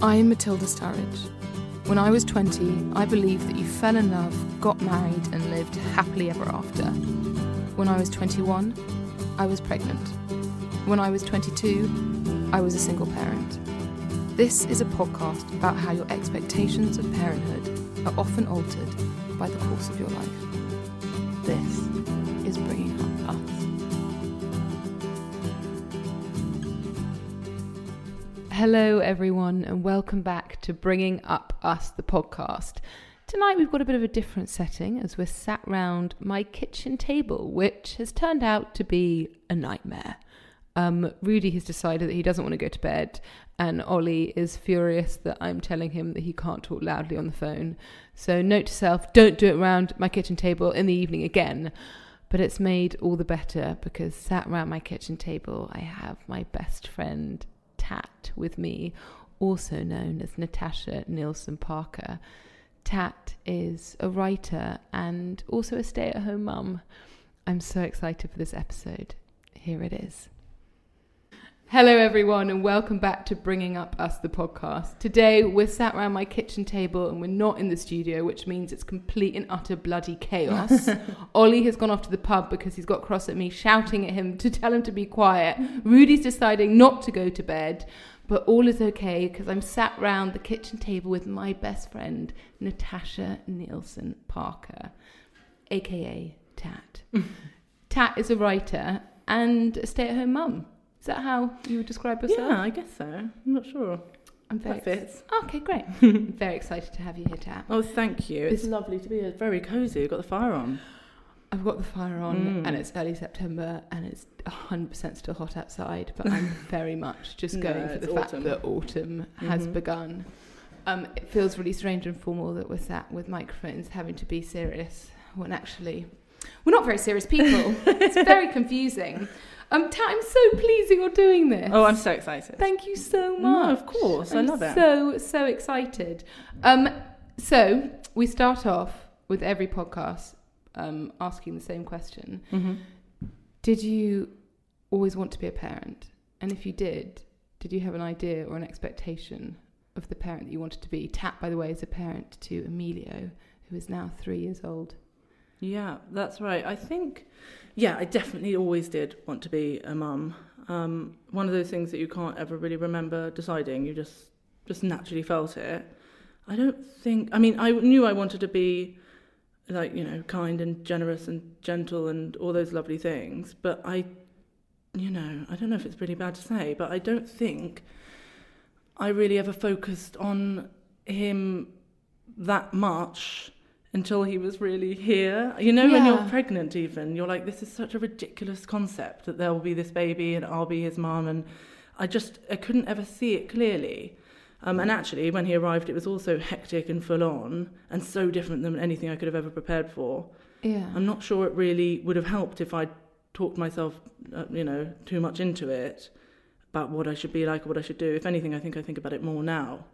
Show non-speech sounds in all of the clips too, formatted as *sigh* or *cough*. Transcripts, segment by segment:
I'm Matilda Sturridge. When I was 20, I believed that you fell in love, got married, and lived happily ever after. When I was 21, I was pregnant. When I was 22, I was a single parent. This is a podcast about how your expectations of parenthood are often altered by the course of your life. This is Bringing Up Us. Hello, everyone, and welcome back to Bringing Up Us, the podcast. Tonight, we've got a bit of a different setting as we're sat round my kitchen table, which has turned out to be a nightmare. Um, Rudy has decided that he doesn't want to go to bed, and Ollie is furious that I'm telling him that he can't talk loudly on the phone. So, note to self don't do it around my kitchen table in the evening again. But it's made all the better because sat around my kitchen table, I have my best friend Tat with me, also known as Natasha Nielsen Parker. Tat is a writer and also a stay at home mum. I'm so excited for this episode. Here it is. Hello, everyone, and welcome back to Bringing Up Us, the podcast. Today, we're sat around my kitchen table and we're not in the studio, which means it's complete and utter bloody chaos. *laughs* Ollie has gone off to the pub because he's got cross at me, shouting at him to tell him to be quiet. Rudy's deciding not to go to bed, but all is okay because I'm sat round the kitchen table with my best friend, Natasha Nielsen Parker, aka Tat. *laughs* Tat is a writer and a stay at home mum. Is that how you would describe yourself? Yeah, I guess so. I'm not sure. I'm very That fits. Okay, great. *laughs* Very excited to have you here, Tat. Oh, thank you. It's lovely to be here. Very cosy. You've got the fire on. I've got the fire on Mm. and it's early September and it's 100% still hot outside, but I'm *laughs* very much just No, going for it's the fact that autumn has Mhm. begun. Um, it feels really strange and formal that we're sat with microphones having to be serious when actually we're not very serious people. *laughs* it's very confusing. Um, Tat, I'm so pleased that you're doing this. Oh, I'm so excited. Thank you so No, much. of course. I I'm love it. So so excited. Um, so we start off with every podcast um, asking the same question: hmm Did you always want to be a parent? And if you did, did you have an idea or an expectation of the parent that you wanted to be? Tat, by the way, is a parent to Emilio, who is now three years old. Yeah, that's right. I think, yeah, I definitely always did want to be a mum. Um, one of those things that you can't ever really remember deciding. You just just naturally felt it. I don't think. I mean, I knew I wanted to be like you know kind and generous and gentle and all those lovely things. But I, you know, I don't know if it's really bad to say, but I don't think I really ever focused on him that much until he was really here. You know, when you're pregnant, even you're like, this is such a ridiculous concept that there will be this baby and I'll be his mum, and I just I couldn't ever see it clearly. Um, and actually, when he arrived, it was also hectic and full on, and so different than anything I could have ever prepared for. Yeah. I'm not sure it really would have helped if I'd talked myself, uh, you know, too much into it about what I should be like or what I should do. If anything, I think I think about it more now.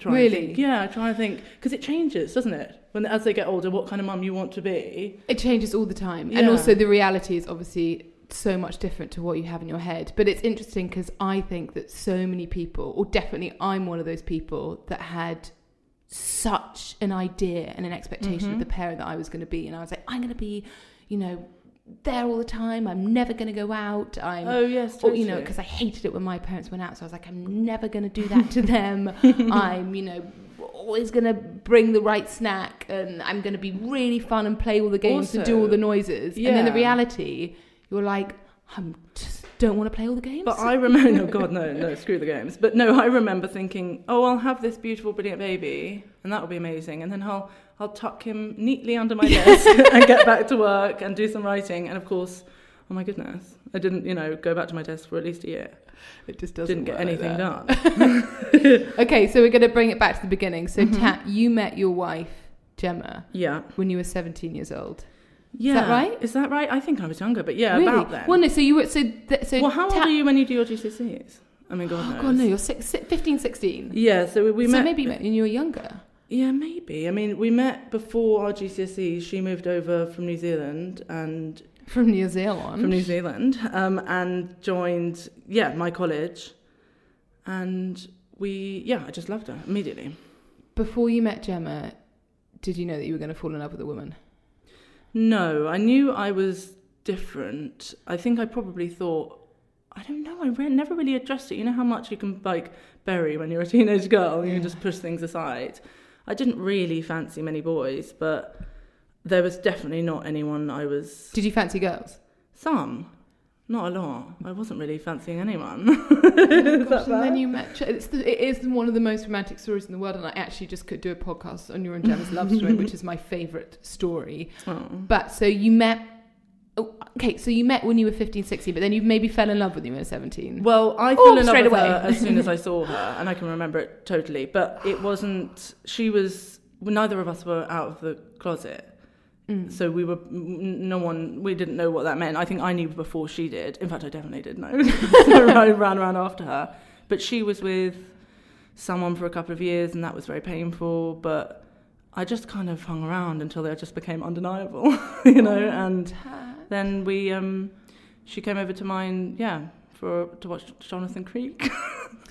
Try Really? think- yeah, I try and think because it changes, doesn't it? When as they get older, what kind of mum you want to be. It changes all the time. And also, the reality is obviously so much different to what you have in your head. But it's interesting because I think that so many people, or definitely I'm one of those people that had such an idea and an expectation of Mhm. the parent that I was going to be. And I was like, I'm going to be, you know, there all the time. I'm never going to go out. I'm, Oh yes, or, you know, because I hated it when my parents went out. So I was like, I'm never going to do that to them. *laughs* I'm, you know, always going to bring the right snack and I'm going to be really fun and play all the games and do all the noises. Yeah. And then the reality, you're like, I'm just don't want to play all the games. But I remember, no, God, no, no, screw the games. But no, I remember thinking, oh, I'll have this beautiful, brilliant baby, and that will be amazing. And then I'll, I'll tuck him neatly under my *laughs* desk and get back to work and do some writing. And of course, oh my goodness, I didn't, you know, go back to my desk for at least a year. it just doesn't Didn't get work like anything that. done. *laughs* Okay, so we're going to bring it back to the beginning. So, Mhm. Tat, you met your wife, Gemma, Yeah. when you were 17 years old. Yeah. right? Is that right? I think I was younger, but yeah, really? about then. Well, no, so you were, so, th- so well, how old Tat- are you when you do your GCSEs? I mean, God Oh, knows. God, no, you're six, 15, 16. Yeah, so we, we so met. maybe when you were younger. Yeah, maybe. I mean, we met before our GCSEs. She moved over from New Zealand and From New Zealand. from New Zealand um, and joined, yeah, my college. And we, yeah, I just loved her immediately. Before you met Gemma, did you know that you were going to fall in love with a woman? No, I knew I was different. I think I probably thought, I don't know, I re- never really addressed it. You know how much you can like bury when you're a teenage girl, you can Yeah. just push things aside. I didn't really fancy many boys, but there was definitely not anyone I was. Did you fancy girls? Some, not a lot. I wasn't really fancying anyone. *laughs* Oh gosh, and then you met. It's the, it is one of the most romantic stories in the world, and I actually just could do a podcast on your and Gemma's love story, *laughs* which is my favourite story. Oh. But so you met. Oh, okay, so you met when you were 15, 16, but then you maybe fell in love with him when you were 17. Well, I Oh, fell in love straight with away. her as soon as I *laughs* saw her, and I can remember it totally. But it wasn't. She was. Neither of us were out of the closet, Mm. so we were. No one. We didn't know what that meant. I think I knew before she did. In fact, I definitely did know. *laughs* so I ran around after her. But she was with someone for a couple of years, and that was very painful. But I just kind of hung around until they just became undeniable, *laughs* you know. And Tat. Then we um she came over to mine yeah for to watch jonathan creek *laughs*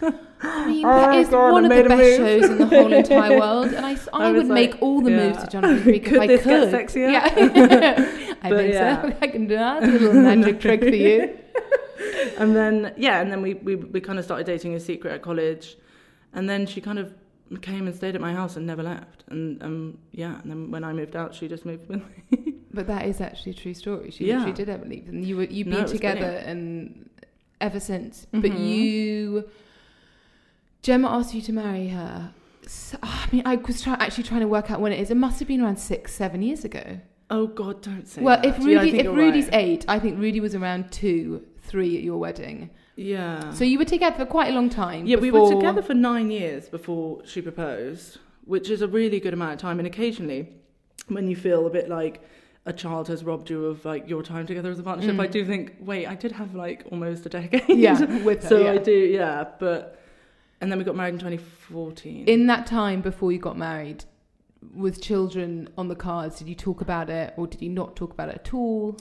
I mean, Oh that my is God, one I of the best move. shows in the whole entire *laughs* world, and I I would was make all the moves to Jonathan Creek if Could I this could. get sexier? Yeah, *laughs* I But think yeah. so. I can do that. A little magic trick for you. and then yeah and then we, we we kind of started dating in secret at college and then she kind of came and stayed at my house and never left and um yeah and then when i moved out she just moved with me But that is actually a true story. She Yeah. literally did ever leave, and you were you've No, been together brilliant. and ever since. But Mhm. you, Gemma asked you to marry her. So, I mean, I was try, actually trying to work out when it is. It must have been around six, seven years ago. oh god don't say well, that. if Rudy, think if Rudy's right. eight, I think Rudy was around two, three at your wedding. yeah So you were together for quite a long time. Yeah, we were together for nine years before she proposed, which is a really good amount of time. And occasionally, when you feel a bit like a child has robbed you of like your time together as a partnership, Mm. I do think, wait, I did have like almost a decade. Yeah, *laughs* with her. so yeah. I do, yeah. But and then we got married in 2014. In that time before you got married, with children on the cards, did you talk about it or did you not talk about it at all?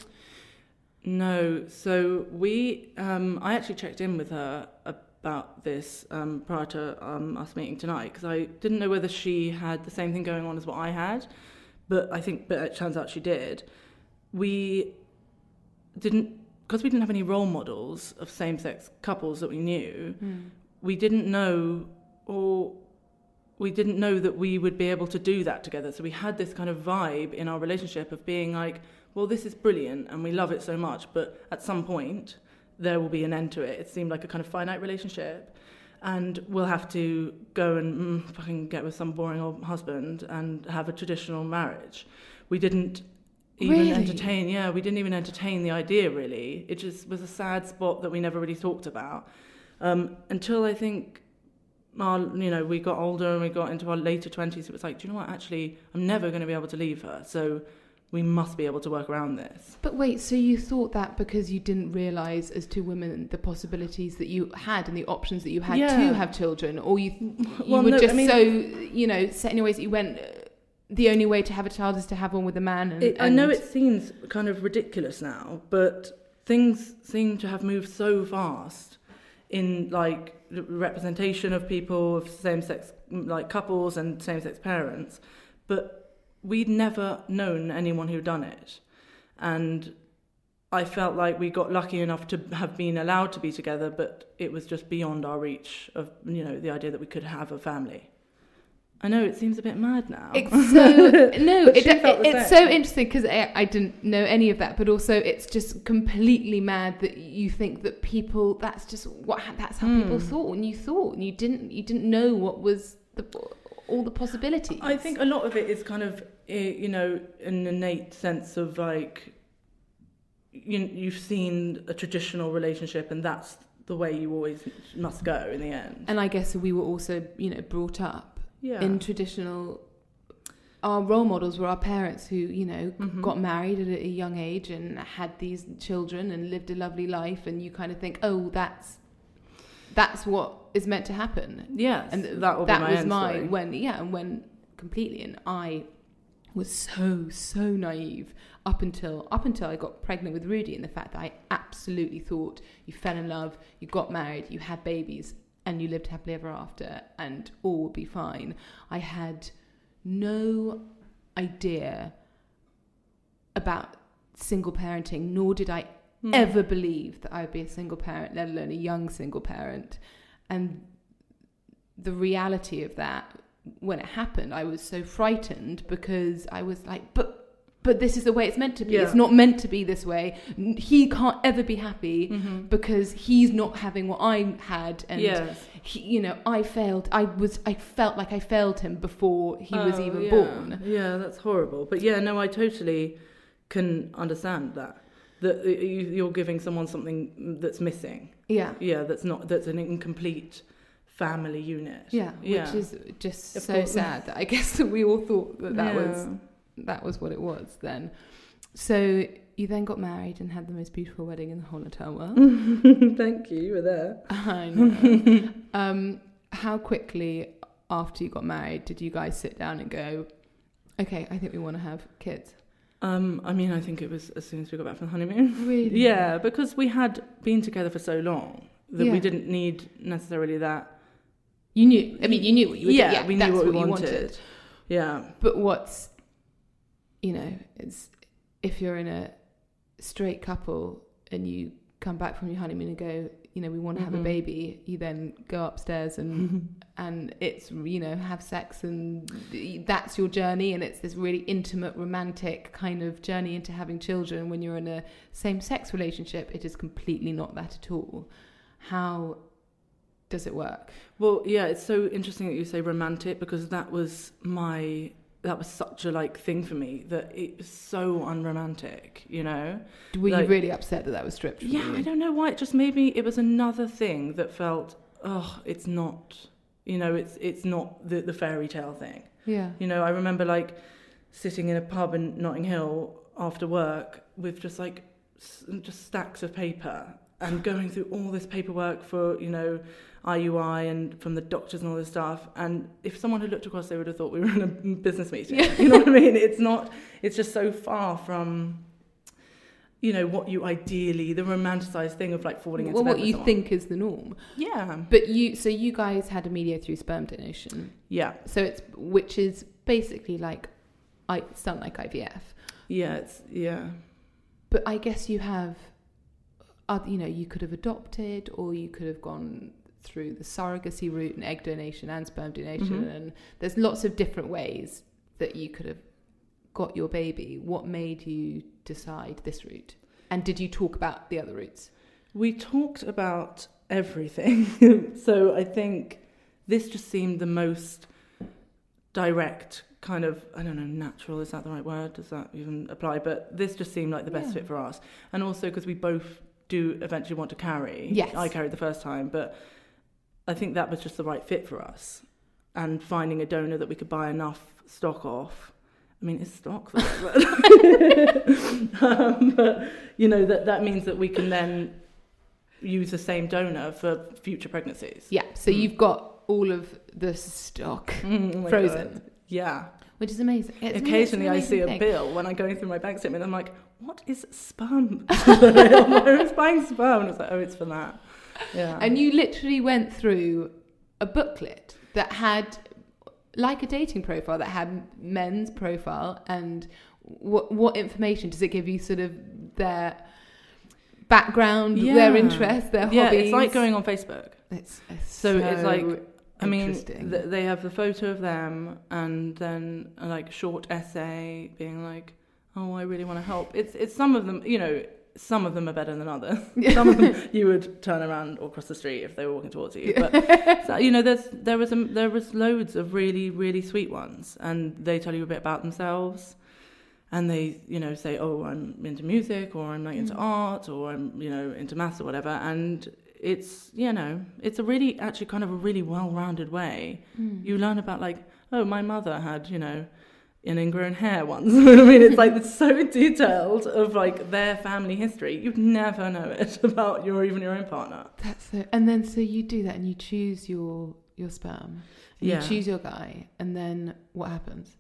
No, so we, um, I actually checked in with her about this um, prior to um, us meeting tonight because I didn't know whether she had the same thing going on as what I had, but I think, but it turns out she did. We didn't, because we didn't have any role models of same-sex couples that we knew. Hmm. We didn't know, or we didn't know that we would be able to do that together. So we had this kind of vibe in our relationship of being like, well, this is brilliant and we love it so much, but at some point there will be an end to it. It seemed like a kind of finite relationship. And we'll have to go and mm, fucking get with some boring old husband and have a traditional marriage. We didn't even Really? entertain, yeah, we didn't even entertain the idea really. It just was a sad spot that we never really talked about. Um, until I think our, you know, we got older and we got into our later 20s, it was like, do you know what? Actually, I'm never going to be able to leave her. So we must be able to work around this. But wait, so you thought that because you didn't realize as two women the possibilities that you had and the options that you had Yeah. to have children, or you you Well, were no, I just mean- so you know set in your ways that you went. The only way to have a child is to have one with a man. And, It, I know it seems kind of ridiculous now, but things seem to have moved so fast in like representation of people of same-sex like couples and same-sex parents, but we'd never known anyone who'd done it, and I felt like we got lucky enough to have been allowed to be together, but it was just beyond our reach of you know the idea that we could have a family. I know it seems a bit mad now. It's so *laughs* no, it, the it's so interesting because I, I didn't know any of that, but also it's just completely mad that you think that people that's just what that's how people Hmm. thought and you thought and you didn't you didn't know what was the all the possibilities. I think a lot of it is kind of eh, you know an innate sense of like you you've seen a traditional relationship and that's the way you always must go in the end. and I guess we were also you know brought up Yeah. in traditional. Our role models were our parents who, you know, Mhm. got married at a young age and had these children and lived a lovely life, and you kind of think, oh, that's that's what is meant to happen. yes, and that will that be my was my story. when yeah and when completely and i was so so naive up until up until i got pregnant with rudy and the fact that i absolutely thought you fell in love you got married you had babies and you lived happily ever after and all would be fine i had no idea about single parenting nor did i Hmm. ever believe that I would be a single parent, let alone a young single parent. And the reality of that, when it happened, I was so frightened because I was like, but. But this is the way it's meant to be. Yeah. It's not meant to be this way. He can't ever be happy Mhm. because he's not having what I had, and yes. he, you know, I failed. I was, I felt like I failed him before he was Oh, even yeah. born. Yeah, that's horrible. But yeah, no, I totally can understand that. That you- you're giving someone something that's missing. Yeah, Yeah, that's not that's an incomplete family unit. yeah, Yeah. which is just Of so course. sad. That I *laughs* guess that we all thought that that was that was what it was then. So you then got married and had the most beautiful wedding in the whole entire world. *laughs* Thank you. You were there. *laughs* I know. um, how quickly after you got married did you guys sit down and go, okay, I think we want to have kids? Um, I mean, I think it was as soon as we got back from the honeymoon. *laughs* Really? Yeah, because we had been together for so long that Yeah. we didn't need necessarily that. You knew. I mean, you knew what you were yeah, doing. we knew what we you wanted. Yeah. But what's, you know, it's if you're in a straight couple and you come back from your honeymoon and go, you know, we want to have a Mhm. baby, you then go upstairs and *laughs* and it's you know have sex and that's your journey and it's this really intimate romantic kind of journey into having children. When you're in a same sex relationship it is completely not that at all. How does it work? Well, yeah, it's so interesting that you say romantic because that was my that was such a like thing for me that it was so unromantic, you know. were Like- you really upset that that was stripped Yeah, you I don't know why. It just made me. It was another thing that felt, oh, it's not. You know, it's it's not the the fairy tale thing. yeah You know, I remember like sitting in a pub in Notting Hill after work with just like just stacks of paper and going through all this paperwork for you know IUI and from the doctors and all this stuff. And if someone had looked across, they would have thought we were in a business meeting. Yeah. You know what I mean? It's not. It's just so far from. You know what you ideally the romanticized thing of like falling into well bed what you someone. think is the norm Yeah, but you so you guys had a media through sperm donation yeah, so it's which is basically like I done like IVF yeah. It's yeah. But I guess you have, uh, you know, you could have adopted, or you could have gone through the surrogacy route and egg donation and sperm donation, Mhm. and there's lots of different ways that you could have got your baby. What made you decide this route? And did you talk about the other routes? We talked about everything. *laughs* so I think this just seemed the most direct kind of I don't know natural is that the right word does that even apply but this just seemed like the best Yeah. fit for us and also because we both do eventually want to carry Yes. I carried the first time but I think that was just the right fit for us and finding a donor that we could buy enough stock off I mean it's stock *laughs* um, but you know that that means that we can then use the same donor for future pregnancies. Yeah. So Mm. you've got all of the stock, Mm, oh Frozen. God. Yeah. which is amazing. It's- Occasionally, I amazing see a thing. bill when I'm going through my bank statement. I'm like, "What is sperm?" *laughs* Who's buying sperm? And it's like, "Oh, it's for that." Yeah. And you literally went through a booklet that had, like a dating profile, that had men's profile and what what information does it give you? Sort of their background, their interests, their yeah, hobbies. it's like going on Facebook. It's, it's So it's like, I mean, th- they have the photo of them and then a like short essay being like, "Oh, I really want to help." It's it's some of them, you know, some of them are better than others. *laughs* some of them you would turn around or cross the street if they were walking towards you. But so, you know, there's there was a, there was loads of really really sweet ones, and they tell you a bit about themselves. And they, you know, say, "Oh, I'm into music, or I'm like into mm. art, or I'm, you know, into maths or whatever." And it's, you know, it's a really, actually, kind of a really well-rounded way. Mm. You learn about like, oh, my mother had, you know, an ingrown hair once. *laughs* I mean, it's like it's so detailed of like their family history. You'd never know it *laughs* about your even your own partner. That's it. And then so you do that and you choose your your sperm. And Yeah. You choose your guy, and then what happens?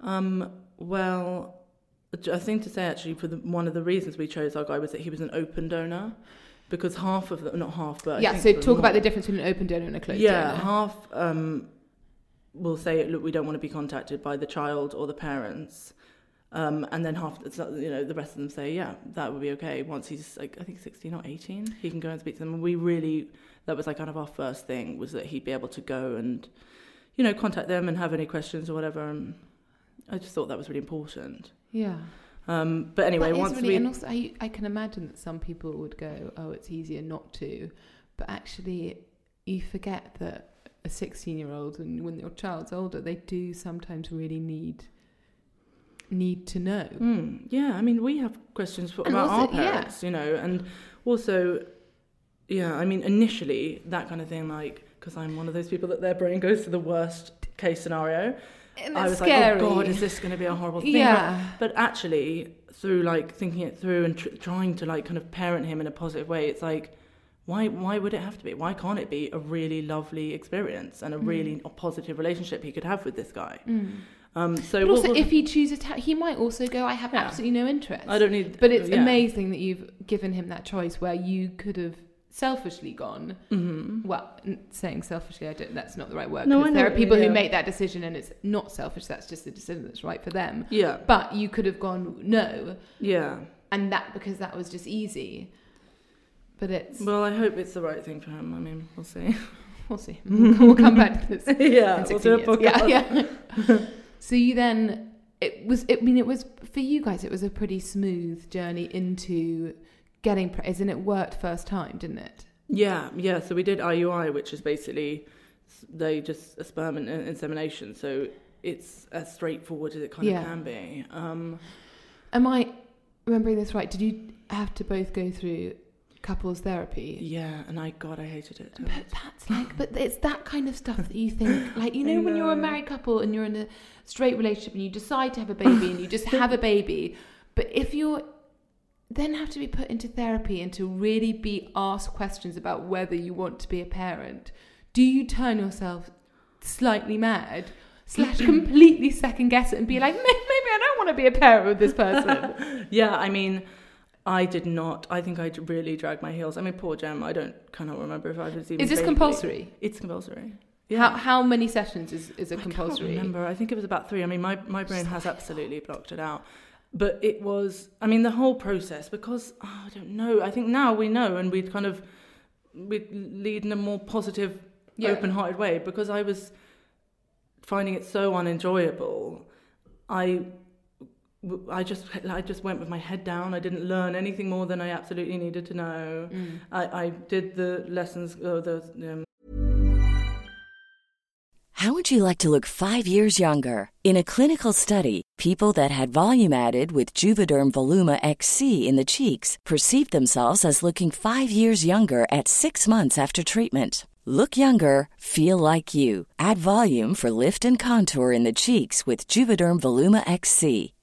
Um, well, I think to say actually, for the, one of the reasons we chose our guy was that he was an open donor, because half of the not half, but I yeah. So talk about the difference between an open donor and a closed yeah, donor. half um, will say, look, we don't want to be contacted by the child or the parents. Um, and then half, you know, the rest of them say, yeah, that would be okay. Once he's like, I think 16 or 18, he can go and speak to them. And we really, that was like kind of our first thing was that he'd be able to go and, you know, contact them and have any questions or whatever. And I just thought that was really important. Yeah. Um, but anyway, That once really, we, and also I, I can imagine that some people would go, oh, it's easier not to, but actually, you forget that a sixteen-year-old and when your child's older, they do sometimes really need need to know. Mm, yeah, I mean, we have questions for, about also- our parents, you know, and also, yeah, I mean, initially that kind of thing, like, because I'm one of those people that their brain goes to the worst case scenario. And I was scary. like, oh God, is this going to be a horrible thing? Yeah. But actually, through like thinking it through and tr- trying to like kind of parent him in a positive way, it's like, why why would it have to be? Why can't it be a really lovely experience and a Mm. really positive relationship he could have with this guy? Um, so But also, if he chooses to, he might also go, I have Yeah. absolutely no interest. I don't need, But it's yeah. amazing that you've given him that choice where you could have selfishly gone. Mm-hmm. Well, saying selfishly, I don't, that's not the right word. No, 'cause I know there are people mean, who make that decision and it's not selfish. That's just the decision that's right for them. Yeah, But you could have gone no, yeah. and that because that was just easy. But it's Well, I hope it's the right thing for him. I mean, we'll see. *laughs* we'll see. We'll, come back to this. *laughs* yeah, we'll do a podcast. Yeah, yeah. *laughs* so you then it was. I mean, it was for you guys. It was a pretty smooth journey into getting. As in, it worked first time, didn't it? Yeah, yeah. So we did IUI, which is basically they just a sperm in- insemination. So it's as straightforward as it kind Yeah. of can be. Um, Am I remembering this right? Did you have to both go through couples therapy? yeah, and I God, I hated it. But that's like, but it's that kind of stuff that you think, *laughs* like, you I know, when you're a married couple and you're in a straight relationship and you decide to have a baby and you just have a baby, but if you're then have to be put into therapy and to really be asked questions about whether you want to be a parent, do you turn yourself slightly mad? Slash, *clears throat* completely second guess it and be like, maybe I don't want to be a parent with this person. *laughs* yeah, I mean, I did not. I think I really dragged my heels. I mean, poor Gem. I don't cannot remember if I was even. Is this compulsory? It's compulsory. How, how many sessions is, is it I compulsory? can't remember. I think it was about three. I mean, my, my brain has absolutely blocked it out. But it was, I mean, the whole process, because, oh, I don't know. I think now we know and we'd kind of, we'd lead in a more positive, Yeah. open hearted way because I was finding it so unenjoyable. I. I just I just went with my head down. I didn't learn anything more than I absolutely needed to know. Mm. I, I did the lessons, uh, the um, How would you like to look five years younger? In a clinical study, people that had volume added with Juvederm Voluma XC in the cheeks perceived themselves as looking five years younger at six months after treatment. Look younger, feel like you. Add volume for lift and contour in the cheeks with Juvederm Voluma XC.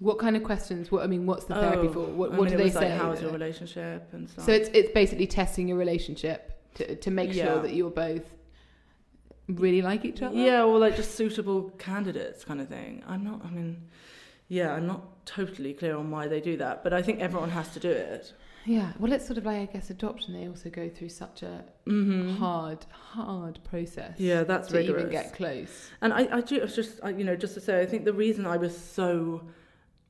What kind of questions? What I mean, what's the therapy Oh, for? What, what mean, do they say? Like, how's your relationship and stuff. so it's it's basically testing your relationship to to make Yeah. sure that you're both really like each other. Yeah, or like just suitable candidates kind of thing. I'm not, I mean, yeah, I'm not totally clear on why they do that, but I think everyone has to do it. Yeah. Well, it's sort of like I guess adoption. They also go through such a Mm-hmm. hard, hard process. Yeah, that's to even get close. And I, I do, it's just, I, you know, just to say, I think the reason I was so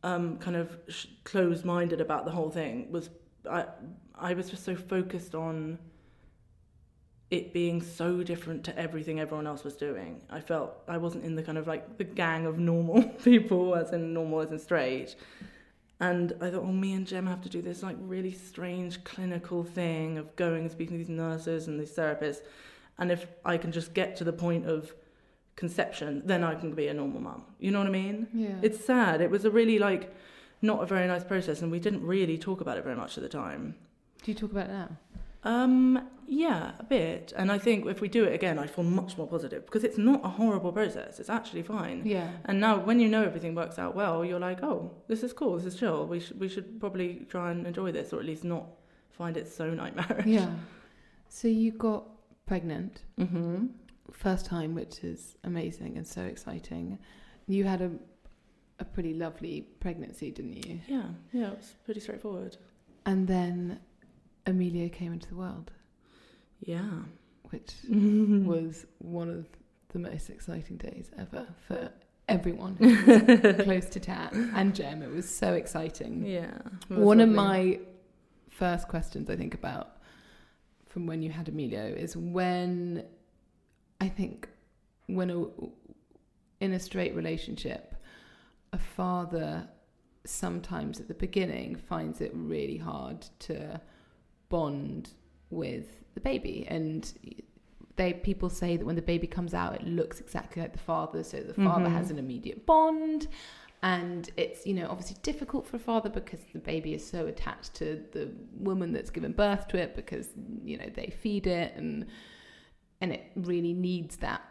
um, kind of sh- closed minded about the whole thing was I, I was just so focused on it being so different to everything everyone else was doing. I felt I wasn't in the kind of like the gang of normal *laughs* people, as in normal, as in straight. And I thought, well, me and Jem have to do this like really strange clinical thing of going and speaking to these nurses and these therapists. And if I can just get to the point of conception, then I can be a normal mum. You know what I mean? Yeah. It's sad. It was a really like not a very nice process, and we didn't really talk about it very much at the time. Do you talk about it now? Um, yeah, a bit. And I think if we do it again, I'd feel much more positive because it's not a horrible process. It's actually fine. Yeah. And now, when you know everything works out well, you're like, oh, this is cool. This is chill. We should we should probably try and enjoy this, or at least not find it so nightmarish. Yeah. So you got pregnant Mm-hmm. First time, which is amazing and so exciting. You had a a pretty lovely pregnancy, didn't you? Yeah. Yeah. It was pretty straightforward. And then Emilio came into the world, Yeah. which *laughs* was one of the most exciting days ever for everyone who *laughs* close to Tat and Jem. It was so exciting. Yeah. One of my first questions I think about from when you had Emilio is when I think when a, in a straight relationship, a father sometimes at the beginning finds it really hard to bond with the baby. And they people say that when the baby comes out it looks exactly like the father. So the father Mhm. has an immediate bond. And it's you know obviously difficult for a father because the baby is so attached to the woman that's given birth to it because you know they feed it and and it really needs that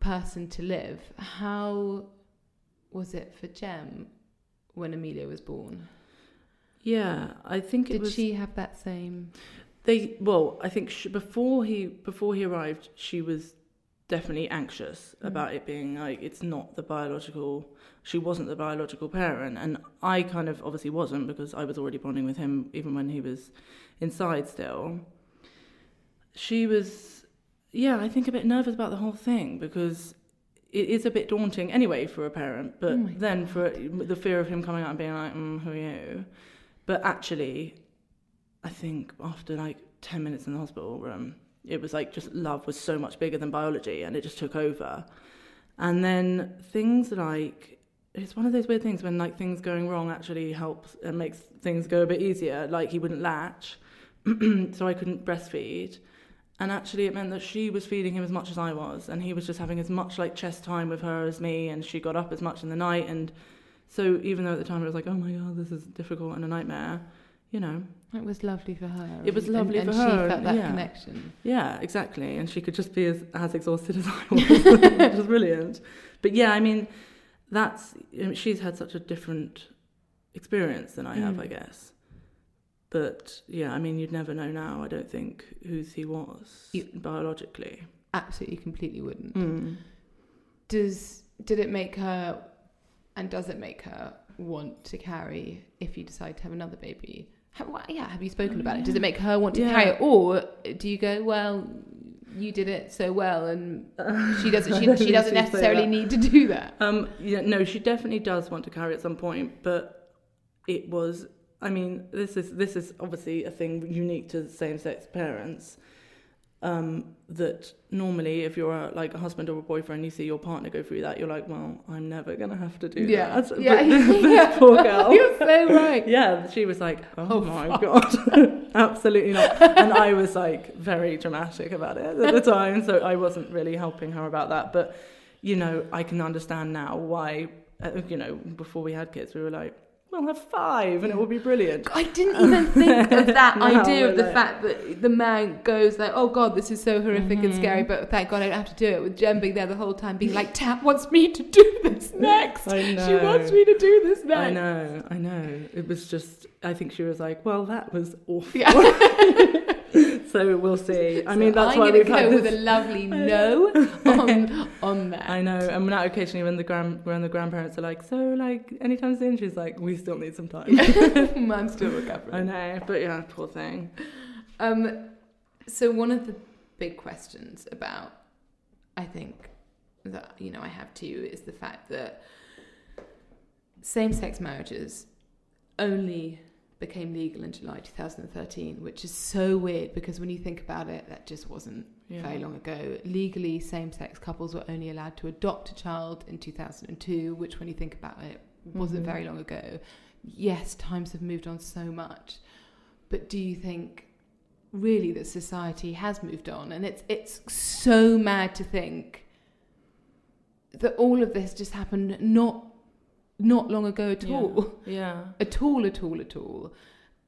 person to live how was it for Jem when Emilio was born Yeah, I think it did was. she have that same They well, I think she, before he before he arrived, she was definitely anxious Mm. about it being like it's not the biological. She wasn't the biological parent, and I kind of obviously wasn't because I was already bonding with him even when he was inside still. She was, yeah, I think a bit nervous about the whole thing because it is a bit daunting anyway for a parent, but Oh then for the fear of him coming out and being like, mm, "Who are you?" But actually, I think after like 10 minutes in the hospital room, it was like just love was so much bigger than biology and it just took over. And then things like, it's one of those weird things when like things going wrong actually helps and makes things go a bit easier. Like he wouldn't latch, *clears throat* so I couldn't breastfeed. And actually, it meant that she was feeding him as much as I was, and he was just having as much like chest time with her as me, and she got up as much in the night. And so, even though at the time it was like, oh my god, this is difficult and a nightmare, you know, It was lovely for her. It was lovely and, for and her, she felt that yeah. connection. Yeah, exactly. And she could just be as, as exhausted as I *laughs* was, *laughs* which was brilliant. But yeah, I mean, that's I mean, she's had such a different experience than I have, Mm. I guess. But yeah, I mean, you'd never know now. I don't think whose he was You- biologically. Absolutely, completely wouldn't. Mm. Does did it make her, and does it make her want to carry if you decide to have another baby? How, wha- yeah, have you spoken about it? Does it make her want to Yeah. carry it, or do you go, well, you did it so well, and *laughs* she doesn't, *laughs* she, she doesn't necessarily need to do that? Um, yeah, no, she definitely does want to carry at some point, but it was. I mean, this is this is obviously a thing unique to same-sex parents. Um, that normally, if you're a, like a husband or a boyfriend, you see your partner go through that, you're like, well, I'm never gonna have to do Yeah. that. Yeah. *laughs* But *laughs* this poor *laughs* girl. You're so right. Yeah, she was like, oh, Oh, my fuck. god, absolutely not. And I was like very dramatic about it at the time, so I wasn't really helping her about that. But you know, I can understand now why. Uh, you know, before we had kids, we were like, we'll have five, and it will be brilliant. I didn't even think of *laughs* that Now idea of the like- fact that the man goes like, "Oh God, this is so horrific and scary," Mm-hmm. but thank God I don't have to do it. With Jem being there the whole time, being like, Tat wants me to do this *laughs* next. She wants me to do this next." I know, I know. It was just, I think she was like, well, that was awful. Yeah. *laughs* so we'll see. I So mean, that's I'm why we've go had with a lovely *laughs* no on *laughs* on that. I know, and now occasionally when the grand when the grandparents are like, so like anytime soon, she's like, we still need some time. *laughs* I'm still recovering. I know, but yeah, poor thing. Um, so one of the big questions about, I think, that you know I have too is the fact that same-sex marriages only became legal in July 2013, which is so weird because when you think about it, that just wasn't Yeah. very long ago. Legally, same-sex couples were only allowed to adopt a child in 2002, which, when you think about it, wasn't Mhm. very long ago. Yes, times have moved on so much, but do you think really that society has moved on? And it's it's so mad to think that all of this just happened not not long ago at Yeah. all Yeah, *laughs* at all, at all, at all.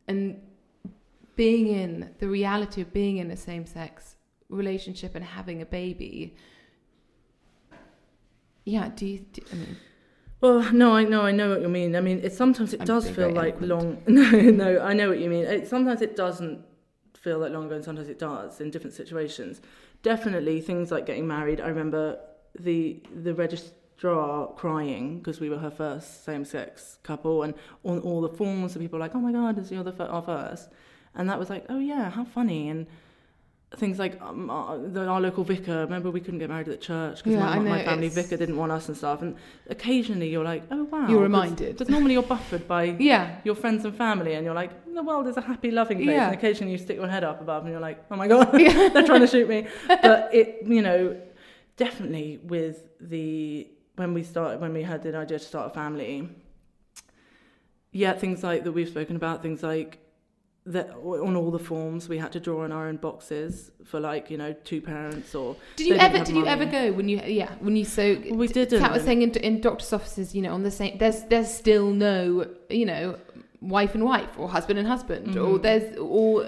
And being in the reality of being in a same sex relationship and having a baby. Yeah, do you, do, I mean, Well, no, I know, I know what you mean. I mean, it sometimes it I'm does feel like eloquent. long. *laughs* No, no, I know what you mean. It, sometimes it doesn't feel like long ago, and sometimes it does in different situations. Definitely, things like getting married. I remember the the registrar crying because we were her first same-sex couple, and on all the forms, and people were like, "Oh my God, is you're the fir- our first? And that was like, "Oh yeah, how funny!" And things like um, our, the, our local vicar. Remember, we couldn't get married at the church because Yeah, my, my family it's- vicar didn't want us and stuff. And occasionally, you're like, "Oh wow!" You're reminded. Because normally you're buffered by yeah, your friends and family, and you're like, the world is a happy, loving place. Yeah. And occasionally you stick your head up above, and you're like, oh my god, *laughs* *laughs* they're trying to shoot me. But it, you know, definitely with the when we started, when we had the idea to start a family, yeah, things like that we've spoken about, things like that on all the forms we had to draw in our own boxes for like you know two parents or Did you ever? Did you ever go when you? Yeah, when you so we didn't. was saying in, in doctors' offices, you know, on the same. There's there's still no, you know, wife and wife or husband and husband or Mhm. there's or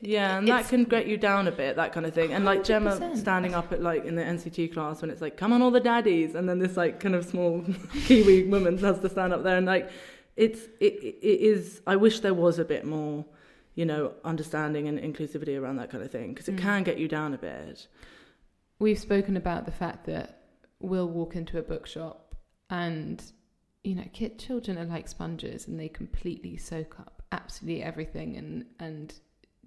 Yeah, and that can get you down a bit, that kind of thing. And like Gemma 100%. standing up at like in the NCT class when it's like, "Come on, all the daddies," and then this like kind of small *laughs* Kiwi woman has to stand up there and like, it's it, it it is. I wish there was a bit more, you know, understanding and inclusivity around that kind of thing because it Mm. can get you down a bit. we've spoken about the fact that we'll walk into a bookshop and you know kid children are like sponges and they completely soak up absolutely everything and and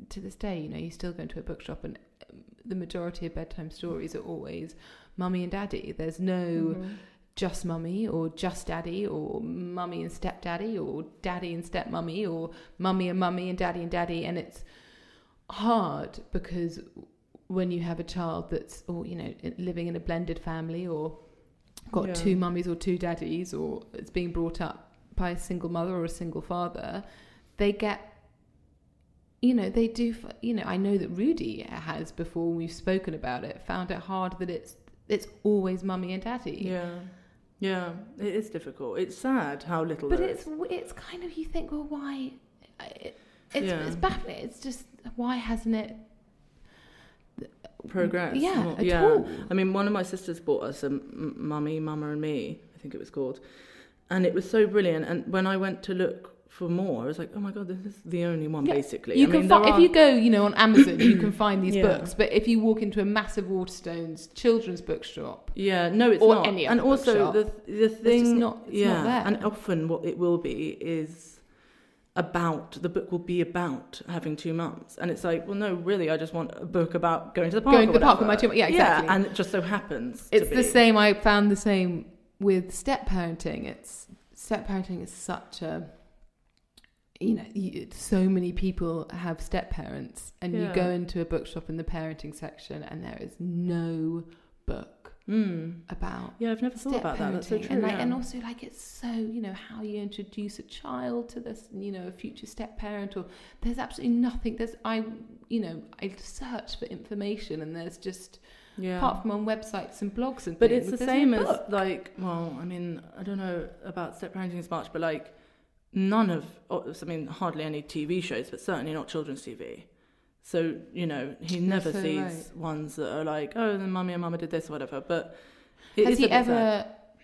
to this day you know you still go into a bookshop and um, the majority of bedtime stories are always mummy and daddy. There's no just mummy or just daddy or mummy and stepdaddy or daddy and stepmummy or mummy and mummy and daddy and daddy. And it's hard because when you have a child that's or you know living in a blended family or got Yeah. two mummies or two daddies or it's being brought up by a single mother or a single father they get you know they do you know i know that rudy has before we've spoken about it found it hard that it's it's always mummy and daddy Yeah, yeah, it is difficult. It's sad how little. but it's is. it's kind of you think well why it, it's Yeah. it's baffling it's just why hasn't it progress. yeah Well, yeah. all I mean, one of my sisters bought us a mummy, mama, and me. I think it was called, and it was so brilliant. And when I went to look for more, I was like, oh my god, this is the only one Yeah, basically. You I can mean, find, if you go, you know, on Amazon, you can *clears throat* find these Yeah. books. But if you walk into a massive Waterstones children's bookshop, Yeah, no, it's or not. any and also bookshop. the the thing, not- it's yeah, not there. and often what it will be is about the book will be about having two mums, and it's like, well, no, really, I just want a book about going to the park. Going to the park with my two- yeah, exactly. and it just so happens. to it's the same. I found the same with step parenting. It's step parenting is such a you know, you, so many people have step parents, and you go into a bookshop in the parenting section, and there is no book Mm. about Yeah, I've never thought about that. That's so true. and like, yeah. and also like it's so you know how you introduce a child to this, you know, a future step parent, or there's absolutely nothing. There's I, you know, I search for information, and there's just yeah. apart from on websites and blogs and But things, it's the same as like, well, I mean, I don't know about step parenting as much, but like, none of, I mean, hardly any TV shows, but certainly not children's TV. So you know, he never so sees right. ones that are like, oh, the mummy and mama did this or whatever. But Has he bit sad.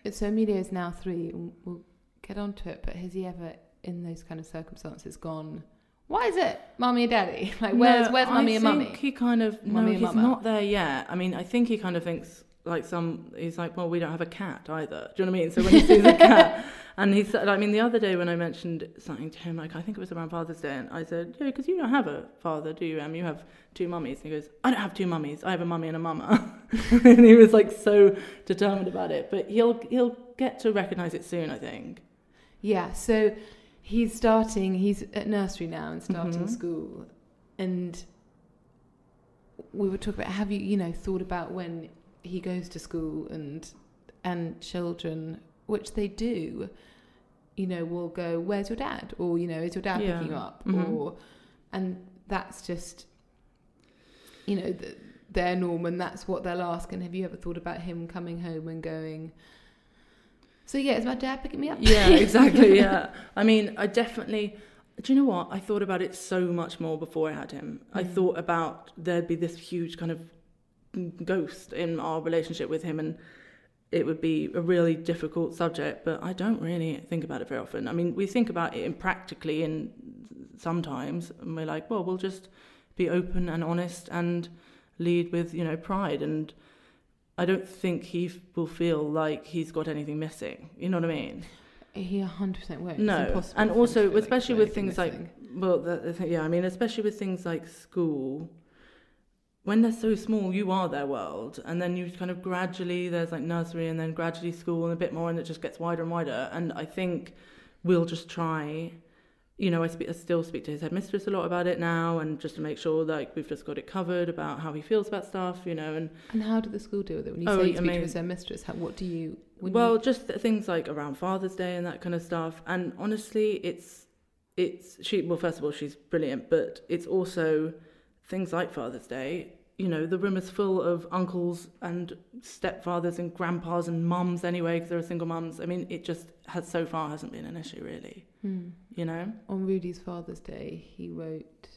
ever? So Emilio is now three. and We'll get onto it. But has he ever, in those kind of circumstances, gone? Why is it mummy and daddy? *laughs* Like, where's No, where's mummy I and think mummy? He kind of no, Mummy he's mama. not there yet. I mean, I think he kind of thinks like some. He's like, well, we don't have a cat either. Do you know what I mean? So when he sees a cat, *laughs* and he said, I mean, the other day when I mentioned something to him, like I think it was around Father's Day, and I said, yeah, because you don't have a father, do you? Em? you have two mummies. And he goes, I don't have two mummies. I have a mummy and a mama. *laughs* and he was like so determined about it. But he'll he'll get to recognise it soon, I think. Yeah. So he's starting. He's at nursery now and starting Mhm. school, and we were talking about have you you know thought about when he goes to school and and children which they do you know will go where's your dad or you know is your dad Yeah. picking you up Mhm. or and that's just you know th their norm and that's what they'll ask and have you ever thought about him coming home and going so yeah is my dad picking me up Yeah, *laughs* exactly. Yeah. I mean, I definitely. Do you know what? I thought about it so much more before I had him. I Mm. thought about there'd be this huge kind of ghost in our relationship with him, and it would be a really difficult subject. But I don't really think about it very often. I mean, we think about it in practically in sometimes, and we're like, well, we'll just be open and honest and lead with you know pride and. I don't think he will feel like he's got anything missing. You know what I mean? He 100% won't. It's No, impossible and for him to also especially with things like well, the, the thing, yeah, I mean, especially with things like school, when they're so small, you are their world, and then you kind of gradually there's like nursery, and then gradually school, and a bit more, and it just gets wider and wider. And I think we'll just try. You know, I, speak, I still speak to his headmistress a lot about it now, and just to make sure like we've just got it covered about how he feels about stuff. You know, and And how did the school deal with it? When you Oh, say you I speak to his mistress, how, what do you... Well, you, just things like around Father's Day and that kind of stuff. And honestly, it's it's she. Well, first of all, she's brilliant, but it's also things like Father's Day. You know, the room is full of uncles and stepfathers and grandpas and mums anyway, because there are single mums. I mean, it just has so far hasn't been an issue really. Hmm. You know. On Rudy's Father's Day, he wrote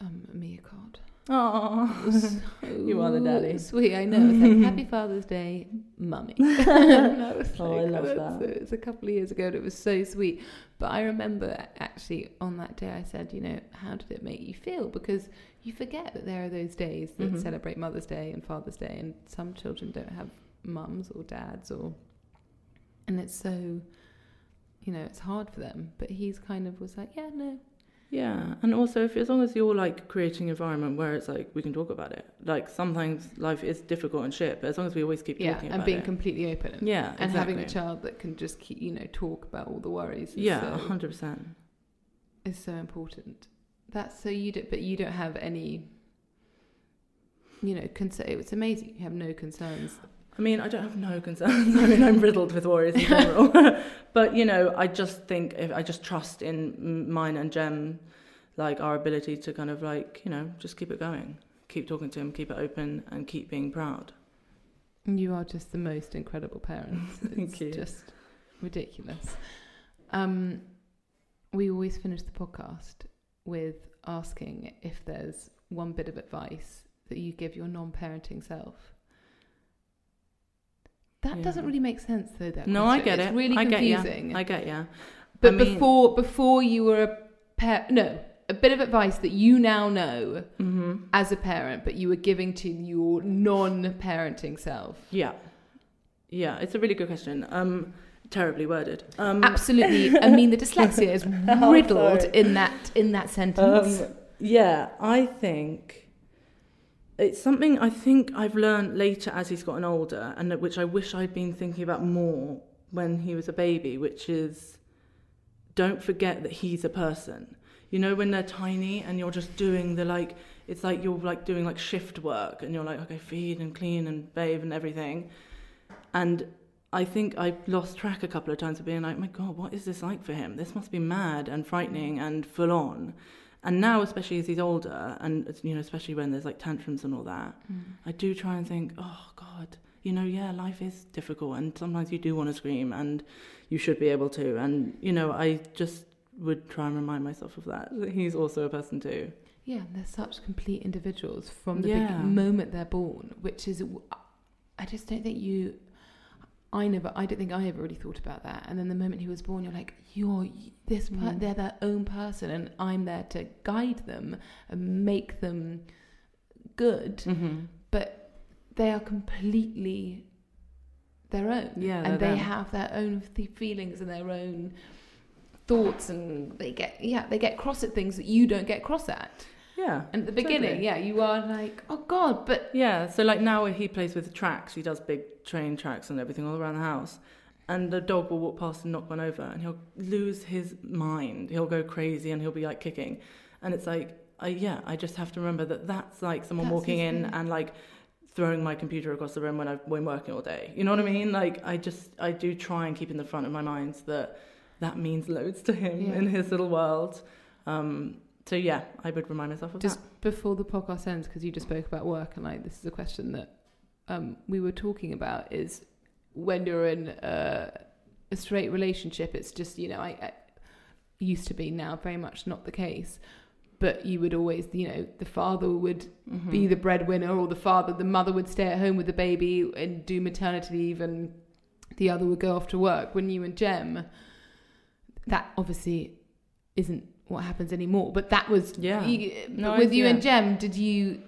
um, me a card. Oh, *laughs* so *laughs* You are the daddy. Sweet, I know. It's like, Happy Father's Day, Mummy. *laughs* and I was Oh, I love that. It was a couple of years ago and it was so sweet. But I remember actually on that day, I said, you know, how did it make you feel? Because you forget that there are those days that Mhm. celebrate Mother's Day and Father's Day, and some children don't have mums or dads or. And it's so, you know, it's hard for them. But he's kind of was like, yeah, no, Yeah, and also if as long as you're like creating an environment where it's like we can talk about it. Like sometimes life is difficult and shit, but as long as we always keep yeah, talking and being it. completely open. And, yeah, and having a child that can just keep, you know, talk about all the worries. Yeah, so, hundred percent. is so important. That's so you don't, but you don't have any. You know, concern. It's amazing. You have no concerns. I mean, I don't have no concerns. *laughs* I mean, I'm riddled with worries in general. *laughs* *laughs* but you know, I just think if I just trust in mine and Jem, like our ability to kind of like you know just keep it going, keep talking to him, keep it open, and keep being proud. You are just the most incredible parents. Thank it's you. just ridiculous. Um, we always finish the podcast with asking if there's one bit of advice that you give your non-parenting self. That Yeah. doesn't really make sense, though. That No, I get it's it. Really I get ya. confusing. I get ya. But I mean- before before you were a parent, no, a bit of advice that you now know Mm-hmm. as a parent, but you were giving to your non-parenting self. Yeah. Yeah, it's a really good question. Um, terribly worded. Um, Absolutely. *laughs* I mean, the dyslexia is *laughs* riddled sorry. in that in that sentence. Um, yeah, I think it's something I think I've learned later as he's gotten older, and which I wish I'd been thinking about more when he was a baby, which is don't forget that he's a person. You know, when they're tiny and you're just doing the like, it's like you're like doing like shift work, and you're like, okay, feed and clean and bathe and everything, and I think I lost track a couple of times of being like, my God, what is this like for him? This must be mad and frightening and full on. And now, especially as he's older, and you know, especially when there's like tantrums and all that, mm. I do try and think, oh God, you know, yeah, life is difficult, and sometimes you do want to scream, and you should be able to. And you know, I just would try and remind myself of that. that He's also a person too. Yeah, they're such complete individuals from the Yeah. big moment they're born, which is, I just don't think you, I never, I don't think I ever really thought about that. And then the moment he was born, you're like, you're this, per- Mm. they're their own person, and I'm there to guide them and make them good. Mm-hmm. But they are completely their own, Yeah, and they're them. have their own th- feelings and their own thoughts, and they get, yeah, they get cross at things that you don't get cross at. Yeah. And at the beginning, totally. yeah, you are like, oh God, but Yeah, so like now he plays with tracks, he does big train tracks and everything all around the house. And the dog will walk past and knock one over and he'll lose his mind. He'll go crazy and he'll be like kicking. And it's like, I, yeah, I just have to remember that that's like someone That's walking in and like throwing my computer across the room when I've been working all day. You know what I mean? Like, I just, I do try and keep in the front of my mind that that means loads to him Yeah. in his little world. Um, so yeah, I would remind myself of that. just that. before the podcast ends, because you just spoke about work, and like this is a question that um, we were talking about is when you're in a, a straight relationship, it's just you know, I, I used to be now very much not the case. But you would always, you know, the father would Mm-hmm. be the breadwinner, or the father, the mother would stay at home with the baby and do maternity leave, and the other would go off to work. When you and Jem, that obviously isn't what happens anymore. But that was Yeah. You, No, with you yeah. and Jem, did you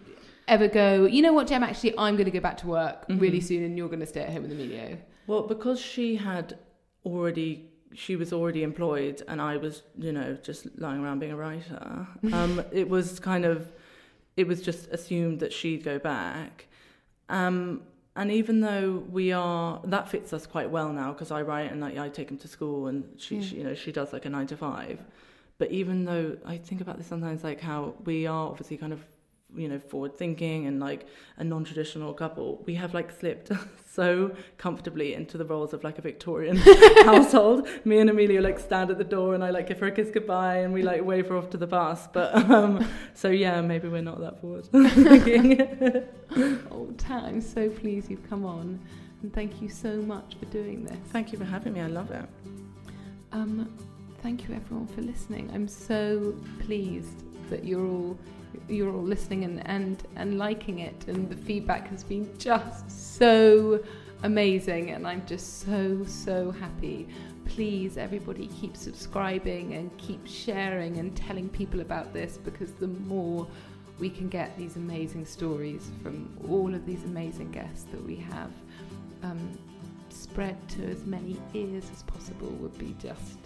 ever go? You know what, Jem? Actually, I'm going to go back to work really Mhm. soon, and you're going to stay at home with Emilio. Well, because she had already, she was already employed, and I was, you know, just lying around being a writer. *laughs* Um, it was kind of, it was just assumed that she'd go back. Um, and even though we are, that fits us quite well now because I write and I, I take him to school, and she, Yeah. she, you know, she does like a nine to five. But even though I think about this sometimes, like how we are obviously kind of, you know, forward thinking and like a non traditional couple, we have like slipped *laughs* so comfortably into the roles of like a Victorian *laughs* household. Me and Emilio like stand at the door and I like give her a kiss goodbye and we like wave her off to the bus. But *laughs* um, so yeah, maybe we're not that forward thinking. Oh, Tat, I'm so pleased you've come on, and thank you so much for doing this. Thank you for having me. I love it. Um, thank you everyone for listening. I'm so pleased that you're all you're all listening and, and, and liking it and the feedback has been just so amazing and I'm just so so happy. Please everybody keep subscribing and keep sharing and telling people about this because the more we can get these amazing stories from all of these amazing guests that we have um, spread to as many ears as possible would be just